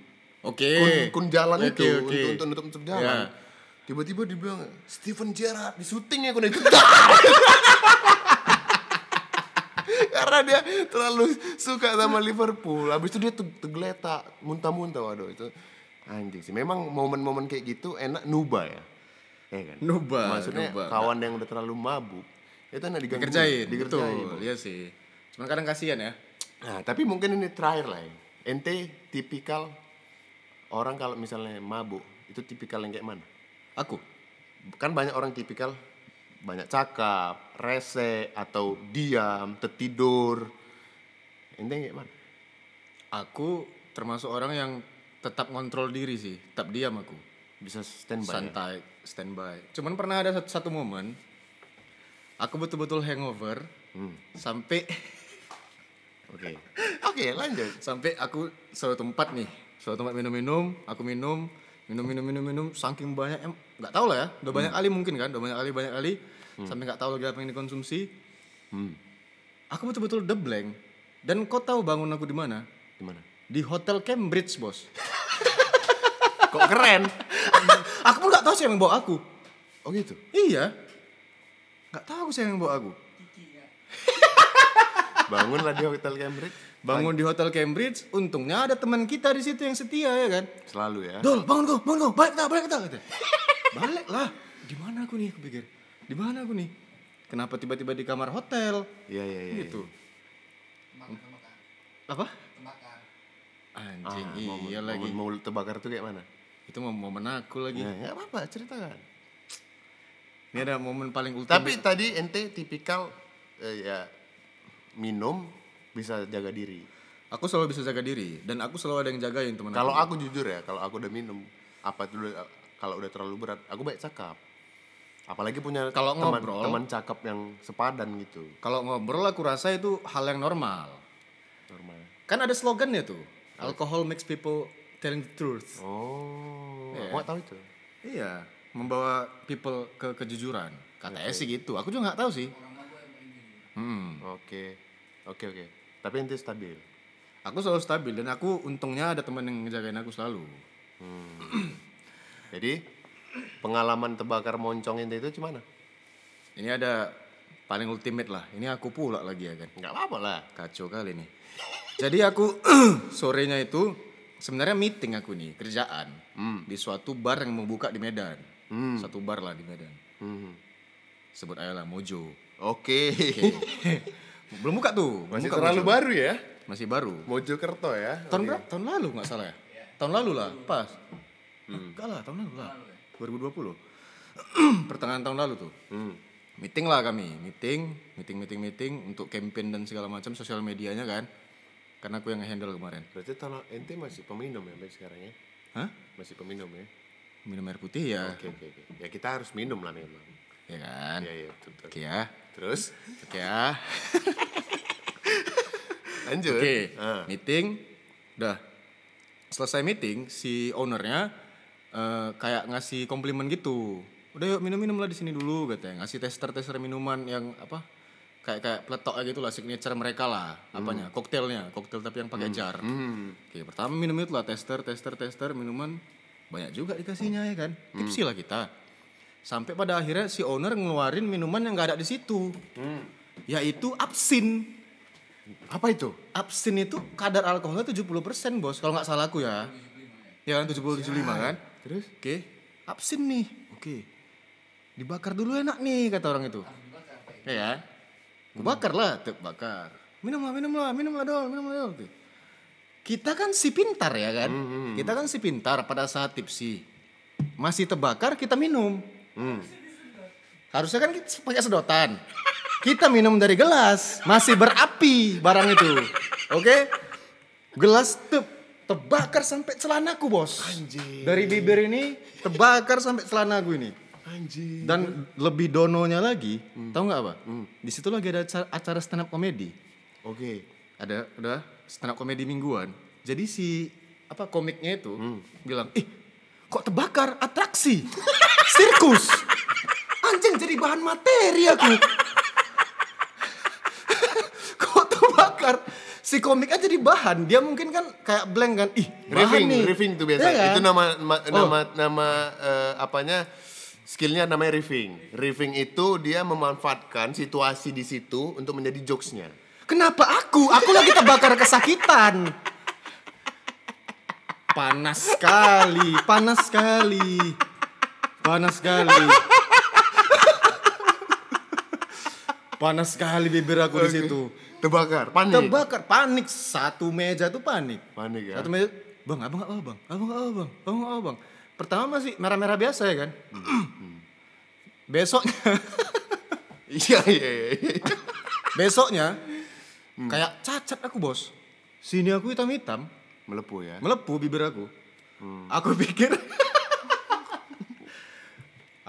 Oke. kun, kun jalan Oke, itu oke. untuk untuk nutup nutup jalan. Ya. Tiba-tiba dibilang Steven Gerrard di syutingnya aku itu Karena dia terlalu suka sama Liverpool. Habis itu dia tergeletak, muntah-muntah waduh itu. Anjing sih. Memang momen-momen kayak gitu enak nuba ya. Ya kan? Nuba, Maksudnya nuba. kawan yang udah terlalu mabuk itu enak diganggu. Dikerjain, dikerjain. betul. Iya sih. Cuman kadang kasihan ya. Nah, tapi mungkin ini terakhir lah ya. Ente tipikal orang kalau misalnya mabuk, itu tipikal yang kayak mana? Aku. Kan banyak orang tipikal banyak cakap, rese atau diam, tertidur. Ente yang kayak mana? Aku termasuk orang yang tetap ngontrol diri sih. Tetap diam aku. Bisa standby. ya? Santai, standby. Cuman pernah ada satu, satu momen aku betul-betul hangover Hmm. sampai Oke. Oke, lanjut. sampai aku suatu tempat nih suatu tempat minum-minum aku minum minum minum minum minum saking banyak em nggak tahu lah ya. Udah banyak kali mungkin kan udah banyak kali banyak kali. Sampai nggak tahu lagi apa yang dikonsumsi. Hmm. aku betul-betul the blank. Dan kau tahu bangun aku di mana? Gimana? di hotel Cambridge bos. Kok keren? aku pun nggak tahu siapa yang bawa aku. Oh gitu. iya. Nggak tahu siapa yang bawa aku. Bangunlah di Hotel Cambridge. Bangun di hotel Cambridge untungnya ada teman kita di situ yang setia ya kan Selalu ya. Dol, bangun kau, bangun kau, balik tak, balik tak, kata. Balik lah. Di mana aku nih? Aku pikir. Di mana aku nih? Kenapa tiba-tiba di kamar hotel? Iya, iya, iya. Gitu. Apa? Anjing, Ah, momen- iya lagi. Momen mulut terbakar tuh kayak mana? Itu mau momen aku lagi. Ya, nggak apa-apa, ceritakan. Ini ada momen paling ultimate. Tapi tadi ente tipikal eh, ya minum bisa jaga diri. aku selalu bisa jaga diri dan aku selalu ada yang jagain teman Kalau aku jujur ya, kalau aku udah minum apa itu kalau udah terlalu berat, aku baik cakap. Apalagi punya Kalau ngobrol- teman cakap yang sepadan gitu. Kalau ngobrol aku rasa itu hal yang normal. Normal. Kan ada slogannya tuh. Alcohol makes people telling the truth. Oh, Iya. aku tahu itu. Iya, membawa people ke kejujuran. Katanya sih gitu. Aku juga nggak tahu sih. Hmm. Oke, oke oke. Tapi ente stabil. Aku selalu stabil dan aku untungnya ada teman yang ngejagain aku selalu. Jadi pengalaman terbakar moncong ente itu gimana? Ini ada paling ultimate lah. Ini aku pula lagi ya kan. Nggak apa-apa lah. Kacau kali nih. Jadi aku sorenya itu sebenarnya meeting aku nih kerjaan di suatu bar yang membuka di Medan. Satu bar lah di Medan. Hmm. Sebut aja lah Mojo. Oke. Belum buka tuh. Masih buka terlalu baru ya? Masih baru. Mojokerto ya. Tahun berapa? Tahun lalu nggak salah ya? Tahun lalu lah, pas. Enggak lah, tahun lalu lah. 2020. Pertengahan tahun lalu tuh. Hmm. Meeting lah kami, meeting, meeting, meeting, meeting untuk campaign dan segala macam sosial medianya kan. Karena aku yang handle kemarin. Berarti tahun ente masih peminum ya sampai sekarang ya? Hah? Masih peminum ya? Minum air putih ya? Oke oke oke. Ya kita harus minum lah memang. Ya kan? Iya iya betul betul. Oke ya. Terus Oke ya. lanjut. Oke, Ah. meeting, udah selesai meeting si ownernya eh, kayak ngasih komplimen gitu. Udah yuk minum-minum lah di sini dulu katanya. Ngasih tester-tester minuman yang apa? Kayak kayak peletok aja gitu lah signature mereka lah. Apanya? Koktailnya, koktail tapi yang pakai jar. Hmm. Oke, pertama minum itu lah tester, tester, tester minuman banyak juga dikasihnya ya kan. Tipsi lah kita. Sampai pada akhirnya si owner ngeluarin minuman yang nggak ada di situ. Yaitu absin. Apa itu? Absin itu kadar alkoholnya 70% bos kalau nggak salah aku ya. Ya kan 70 75 kan? Terus? Oke. Absin nih. Oke. Dibakar dulu enak nih kata orang itu. Ya kan? Gue bakar lah, tuh bakar. Minum lah, minum lah, minum lah dong, minum lah dong. Tuh. Kita kan si pintar ya kan? Kita kan si pintar pada saat tipsi. Masih terbakar kita minum. Hmm. Harusnya kan kita pakai sedotan. Kita minum dari gelas, masih berapi barang itu. Oke? Gelas te terbakar sampai celanaku, Bos. Anjir. Dari bibir ini terbakar sampai celanaku ini. Anjir. Dan lebih dononya lagi, tahu nggak apa? Di situ lagi ada acara, acara stand up comedy. Oke. Ada udah stand up comedy mingguan. Jadi si apa komiknya itu bilang, "Ih, kok terbakar atraksi? Sirkus." Anjing jadi bahan materi aku. kok terbakar? Si komik aja jadi bahan. Dia mungkin kan kayak blank kan. Ih, bahan Riffing, nih. riffing tuh biasa. Kan? Itu nama ma- Oh. nama nama eh, apanya? Skillnya namanya riffing. Riffing itu dia memanfaatkan situasi di situ untuk menjadi jokesnya. Kenapa aku? Aku lagi terbakar kesakitan. Panas sekali, panas sekali. Panas sekali. Panas sekali bibir aku di situ. Terbakar, panik. Terbakar, panik. Satu meja tuh panik. Panik ya. Satu meja, bang, abang apa bang, abang apa bang, abang apa bang. Pertama masih merah-merah biasa ya kan. Besoknya, Iya iya iya. besoknya kayak cacat aku bos. Sini aku hitam-hitam, Melepuh ya. melepuh bibir aku. Aku pikir,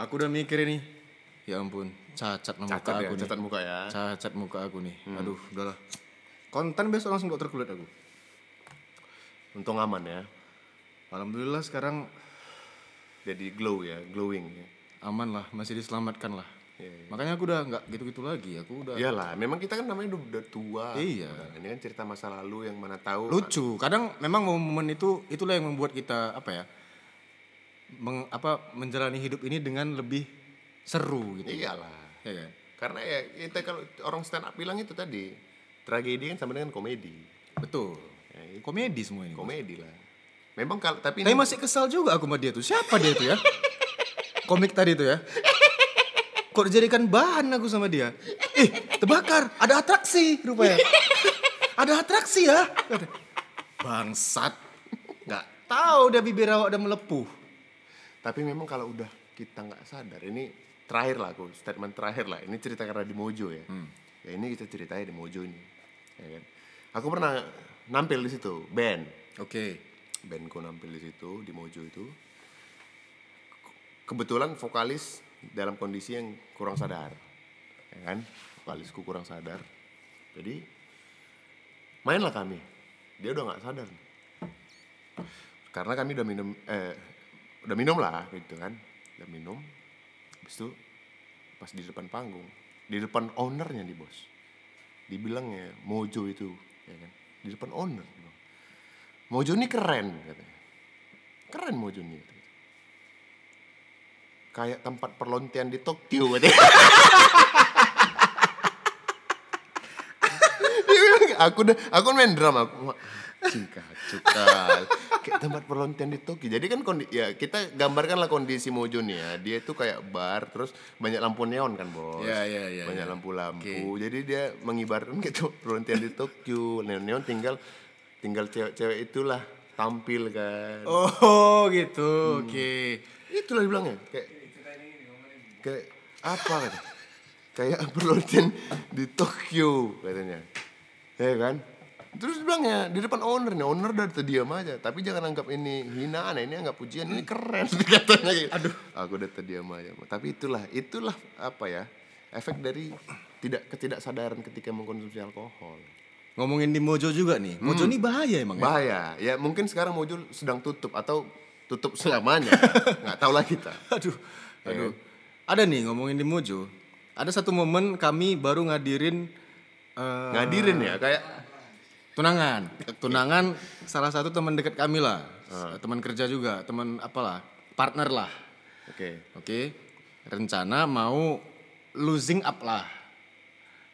aku udah mikir ini, ya ampun, cacat muka Cacat ya, aku nih. cacat muka ya. Cacat muka aku nih. Aduh, udahlah. Konten besok langsung dokter kulit aku. Untung aman ya. Alhamdulillah sekarang Jadi glow ya, glowing ya. aman lah, masih diselamatkan lah. Iya, iya. Makanya aku udah nggak gitu-gitu lagi. Aku udah Iyalah, memang kita kan namanya udah, udah tua. Iya. Nah, ini kan cerita masa lalu yang mana tahu. lucu. Kadang memang momen itu itulah yang membuat kita apa ya? Meng, apa menjalani hidup ini dengan lebih seru gitu. Iyalah. Ya kan? Karena ya kita kalau orang stand up bilang itu tadi tragedi kan sama dengan komedi. Betul. Ya, itu Komedi semua ini. komedi lah. Memang kalau tapi Tapi ini masih kesal juga aku sama dia tuh. Siapa dia tuh ya? Komik tadi tuh ya. Kok dijadikan bahan aku sama dia? Eh, terbakar. Ada atraksi rupanya. Ada atraksi ya. Bangsat. Nggak tahu dia bibir awak udah melepuh. tapi memang kalau udah kita nggak sadar ini terakhir lah aku statement terakhir lah ini cerita karena di Mojo ya ya ini kita ceritanya di Mojo ini ya kan aku pernah nampil di situ band Oke. bandku nampil di situ di Mojo itu kebetulan vokalis dalam kondisi yang kurang sadar ya kan? Vokalisku kurang sadar. Jadi mainlah kami. Dia udah nggak sadar. Karena kami udah minum eh udah minum lah gitu kan. Udah minum habis itu pas di depan panggung di depan ownernya nih bos. Dibilangnya Mojo itu ya kan? Di depan owner bilang, Mojo ini keren katanya. Keren Mojo ini. Kayak tempat perlontian di Tokyo. Bilang, aku udah aku main drama aku cika cukal kayak tempat perlontian di Tokyo. Jadi kan kondi, ya kita gambarkan lah kondisi Mojo nih ya. Dia itu kayak bar terus banyak lampu neon kan bos? Iya, iya, iya, banyak iya. lampu-lampu. Jadi dia mengibarkan gitu perlontian di Tokyo. Neon neon tinggal tinggal cewek-cewek itulah tampil kan. Oh, gitu. Oke. itulah dibilangnya. Kayak kayak apa kata kayak perlontian di Tokyo katanya. Ya kan? Terus bilangnya di depan owner nih owner udah terdiam aja. Tapi jangan anggap ini hinaan ini anggap pujian ini keren katanya gitu. aduh. Aku udah terdiam aja. Tapi itulah itulah apa ya efek dari tidak ketidaksadaran ketika mengkonsumsi alkohol. Ngomongin di Mojo juga nih. Mojo ini bahaya emang ya? bahaya. Ya mungkin sekarang Mojo sedang tutup atau tutup selamanya. Nggak tahu lah kita. Aduh. Aduh. Ada nih ngomongin di Mojo. Ada satu momen kami baru ngadirin eh, ngadirin ya kayak tunangan. Tunangan salah satu teman dekat kami lah. Teman kerja juga, teman apalah, partner lah. oke Oke. Rencana mau losing up lah.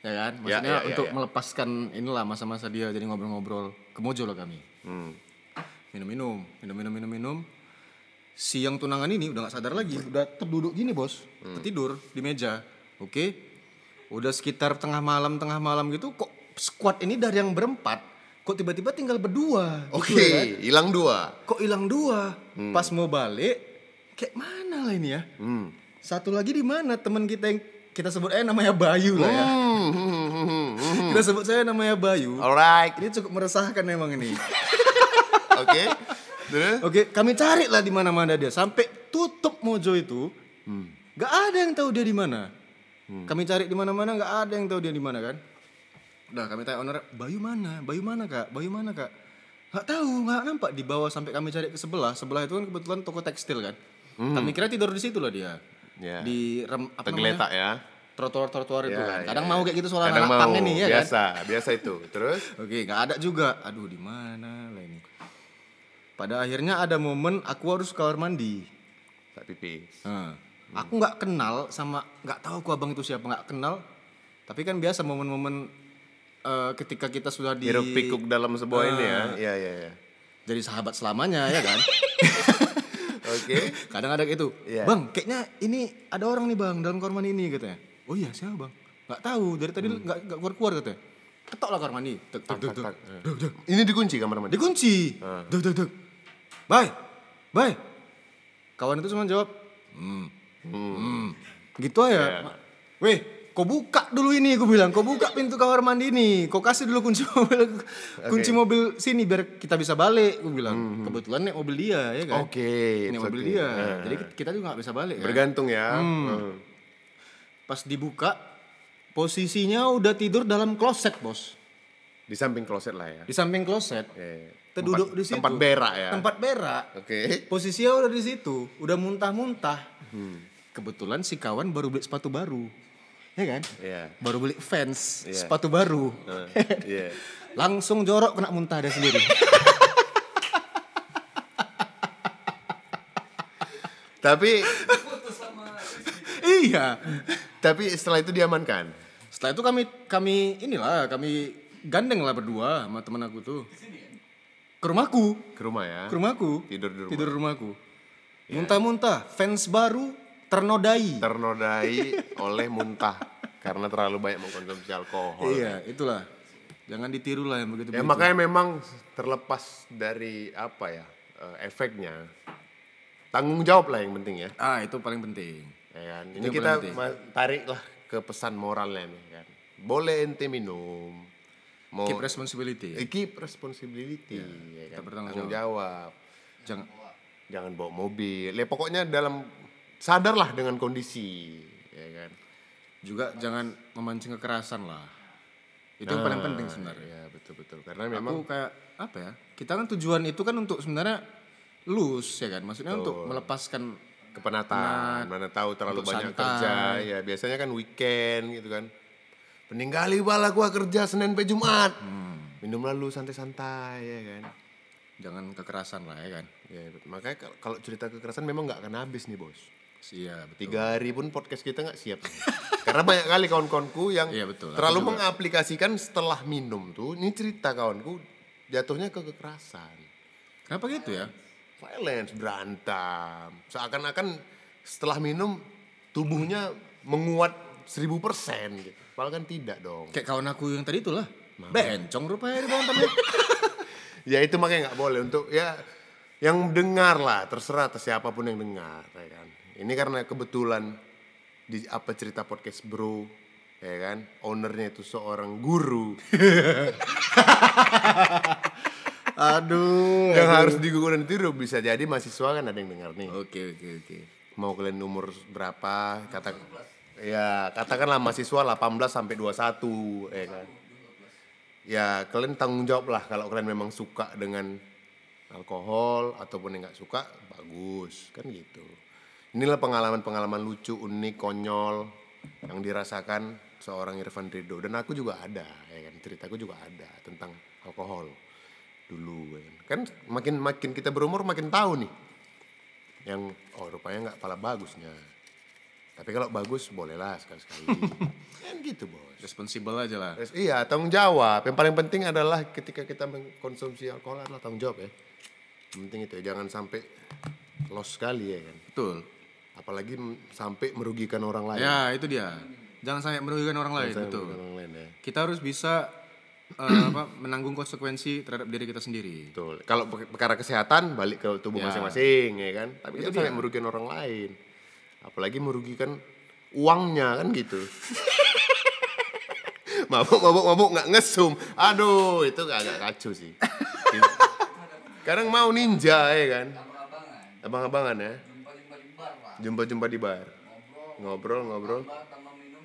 Ya kan? Ya, Maksudnya ya, ya, untuk ya. melepaskan inilah masa-masa dia jadi ngobrol-ngobrol ke Mojo lah kami. hmm. Minum-minum, minum-minum minum-minum. Si yang tunangan ini udah nggak sadar lagi, udah terduduk gini, Bos. Hmm. Tertidur di meja. Oke. Udah sekitar tengah malam, tengah malam gitu kok squad ini dari yang berempat kok tiba-tiba tinggal berdua. oke gitu ya kan? hilang dua Kok hilang dua? Pas mau balik, kayak mana lah ini ya? hmm. Satu lagi di mana teman kita yang kita sebut aja namanya Bayu lah ya. Hmm, hmm, hmm, hmm, hmm. Kita sebut saya namanya Bayu. alright Ini cukup meresahkan memang ini. oke terus Oke, kami cari lah di mana-mana dia sampai tutup Mojo itu. Gak ada yang tahu dia di mana. Kami cari di mana-mana gak ada yang tahu dia di mana kan. Udah kami tanya owner, Bayu mana? Bayu mana kak? Bayu mana kak? Gak tahu, gak nampak di bawah sampai kami cari ke sebelah. Sebelah itu kan kebetulan toko tekstil kan. Kami kira tidur di situ lah dia. Ya. Di rem apa tergeletak namanya? ya Trotoar-trotoar itu Ya, kan. ya, Kadang ya. mau kayak gitu kadang anak ini ya kan. biasa biasa itu terus Oke, nggak ada juga. Aduh, di mana lah ini? Pada akhirnya ada momen aku harus ke kamar mandi. tak pipis Nah, Aku nggak kenal sama nggak tahu aku abang itu siapa nggak kenal. Tapi kan biasa momen-momen eh, ketika kita sudah di hiruk pikuk dalam sebuah ini ya Ah. iya iya iya jadi sahabat selamanya ya kan. oke Kadang ada gitu. Iya. Bang, kayaknya ini ada orang nih bang dalam kamar mandi ini katanya. Oh iya siapa bang? Nggak tahu dari tadi nggak nggak keluar keluar katanya. Ketok lah kamar mandi. Ini dikunci kamar mandi Dikunci. Dek dek dek. Bye. Bye. Kawan itu cuma jawab, hmm. Hmm. Gitu aja. Weh, kau buka dulu ini, aku bilang. Kau buka pintu kamar mandi ini. Kau kasih dulu kunci mobil, kunci mobil sini biar kita bisa balik. Aku bilang. Kebetulan nih mobil dia, ya kan? oke Ini it's mobil okay. dia. Nah, Jadi kita juga nggak bisa balik. Kan? bergantung ya Hmm. Pas dibuka, posisinya udah tidur dalam kloset, bos. di samping kloset lah ya Di samping kloset. Oke. Terduduk Tempat- di situ. tempat berak ya Tempat berak. oke Posisinya udah di situ, udah muntah-muntah. Kebetulan si kawan baru beli sepatu baru, ya kan? iya Baru beli fans Iya. sepatu baru, Eh, iya langsung jorok kena muntah dia sendiri. tapi iya. tapi setelah itu diamankan Setelah itu kami kami inilah kami gandeng lah berdua sama temen aku tuh. Ke rumahku, ke rumah ya ke rumahku. tidur di rumah Tidur di rumahku. Muntah-muntah, fans baru ternodai. ternodai oleh muntah karena terlalu banyak mengkonsumsi alkohol Iya, itulah. Jangan ditiru lah yang begitu. Ya makanya memang terlepas dari apa ya eh, efeknya, tanggung jawab lah yang penting ya. Ah, itu paling penting. Ya kan? Ini kita ma- tariklah ke pesan moralnya nih kan. Boleh ente minum. Mau Keep responsibility. Eh, keep responsibility ya kita kan. bertanggung Tanggung jawab. Jangan Jangan bawa mobil. Ya pokoknya dalam sadarlah dengan kondisi ya kan. juga jangan memancing kekerasan lah. Itu yang paling penting sebenarnya. Ya betul betul. Karena memang Aku kayak apa ya? Kita kan tujuan itu kan untuk sebenarnya lus ya kan. Maksudnya untuk melepaskan kepenatan, mana tahu terlalu banyak santai. kerja. Ya biasanya kan weekend gitu kan. Peninggali bala gua kerja Senin sampai Jumat. Hmm. Minum lalu santai-santai ya kan. jangan kekerasan lah ya kan. Ya, makanya kal- kalau cerita kekerasan memang nggak akan habis nih bos. Iya betul. Tiga hari pun podcast kita nggak siap. Karena banyak kali kawan-kawanku yang Iya, betul. Terlalu juga. mengaplikasikan setelah minum tuh. Ini cerita kawanku jatuhnya ke kekerasan. Kenapa gitu ya? Violence, berantem. Seakan-akan setelah minum tubuhnya menguat seribu persen gitu. Padahal kan tidak dong. Kayak kawan aku yang tadi itulah. Bencong rupanya di bawah tanah. Ya itu makanya nggak boleh untuk ya yang dengar lah terserah atas siapa pun yang dengar ya kan. Ini karena kebetulan di apa cerita podcast bro ya kan ownernya itu seorang guru Aduh. yang harus digunakan itu bisa jadi mahasiswa kan ada yang dengar nih Oke oke oke. mau kalian umur berapa kata ya katakanlah mahasiswa 18 sampai 21 ya kan? Ya kalian tanggung jawab lah kalau kalian memang suka dengan alkohol ataupun yang nggak suka bagus kan gitu. Inilah pengalaman-pengalaman lucu unik konyol yang dirasakan seorang Irfan Rido dan aku juga ada ya kan? Ceritaku juga ada tentang alkohol dulu ya kan. kan makin makin kita berumur makin tahu nih. Yang oh rupanya nggak pala bagusnya tapi kalau bagus bolehlah sekali-sekali kan gitu bos Responsible aja lah. Terus, iya tanggung jawab yang paling penting adalah ketika kita mengkonsumsi alkohol adalah tanggung jawab ya yang penting itu jangan sampai loss sekali ya kan Betul. apalagi sampai merugikan orang lain Ya itu dia. Jangan sampai merugikan orang lain. Sampai Betul. merugikan orang lain ya Kita harus bisa eh, apa, menanggung konsekuensi terhadap diri kita sendiri. betul kalau pe- perkara kesehatan balik ke tubuh Ya. masing-masing ya kan tapi Itu jangan merugikan orang lain apalagi merugikan uangnya kan gitu. Mabuk mabuk mabuk nggak ngesum. Aduh itu agak kacau sih. Kadang mau ninja ya kan? Abang-abangan ya. Jumpa-jumpa di bar. Ngobrol ngobrol. Billing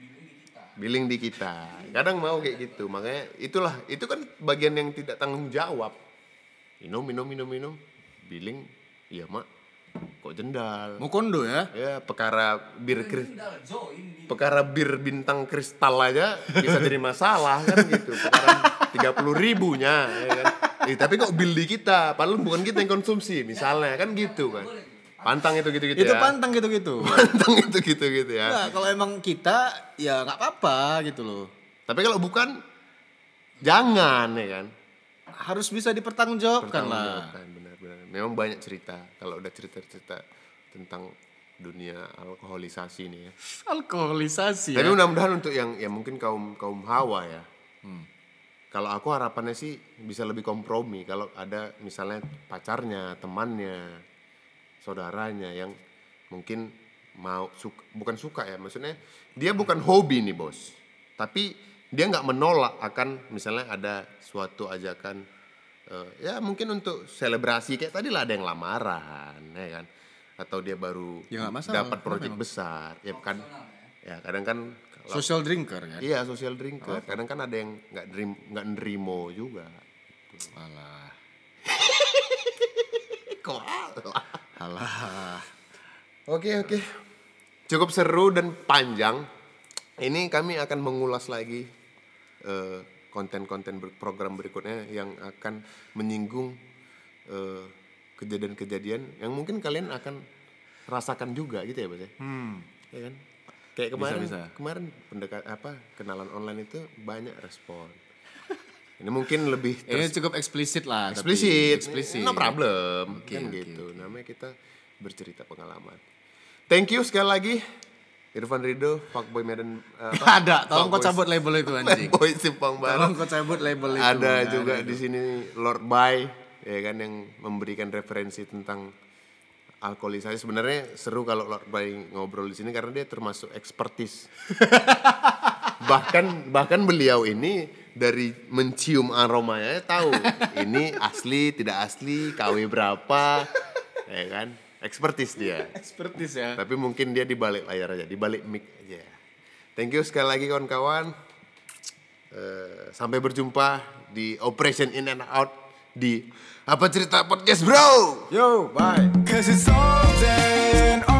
di kita billing di kita. Kadang mau kayak gitu. Makanya itulah itu kan bagian yang tidak tanggung jawab. Minum minum minum minum. Billing iya mak kok jendal? Mau kondo ya? ya perkara bir kris perkara bir bintang kristal aja bisa jadi masalah kan gitu. Perkara tiga puluh ribunya ya kan? Eh, tapi kok bill di kita? Padahal bukan kita yang konsumsi misalnya kan gitu kan? Pantang itu gitu gitu Itu ya? pantang gitu-gitu. pantang itu gitu gitu ya? Nah, kalau emang kita ya nggak apa-apa gitu loh. tapi kalau bukan jangan ya kan? Harus bisa dipertanggungjawabkan lah. Memang banyak cerita kalau udah cerita-cerita tentang dunia alkoholisasi nih ya. Alkoholisasi Tapi ya. mudah-mudahan untuk yang ya mungkin kaum kaum hawa ya. Hmm. Kalau aku harapannya sih bisa lebih kompromi kalau ada misalnya pacarnya, temannya, saudaranya yang mungkin mau suka, bukan suka ya, maksudnya dia bukan hobi nih bos, tapi dia nggak menolak akan misalnya ada suatu ajakan eh, ya mungkin untuk selebrasi kayak tadi lah ada yang lamaran, ya kan, atau dia baru Ya dapat proyek besar, ya kan, ya kadang kan kalau- Social drinker kan. Iya social drinker. Kadang kan ada yang nggak dream nggak nerimo juga. Alah. Kok Alah. Oke oke. Cukup seru dan panjang. Ini kami akan mengulas lagi eh, konten-konten ber- program berikutnya yang akan menyinggung eh, kejadian-kejadian yang mungkin kalian akan rasakan juga gitu ya, Bos ya. Hmm. Ya kan? Kayak kemarin bisa. kemarin pendekat apa kenalan online itu banyak respon. Ini mungkin lebih Ini cukup eksplisit lah. eksplisit, Eksplisit. no problem, Oke, kan oke, gitu. Namanya kita bercerita pengalaman. Thank you sekali lagi, Irfan Rido, Fuckboy Medan. apa? Ada, tolong kau cabut label itu anjing. Fuckboy Simpang Barat. Tolong kau cabut label itu. Ada Nggak juga ada di sini Lord Bay, ya kan yang memberikan referensi tentang alkoholisasi sebenarnya seru kalau Lord Bay ngobrol di sini karena dia termasuk ekspertis. bahkan bahkan beliau ini dari mencium aromanya tahu ini asli tidak asli KW berapa ya kan ekspertis dia Expertise ya. tapi mungkin dia di balik layar aja di balik mic aja thank you sekali lagi kawan-kawan Eh, sampai berjumpa di Operation In and Out di apa cerita podcast bro Yo, bye. Cause it's all day and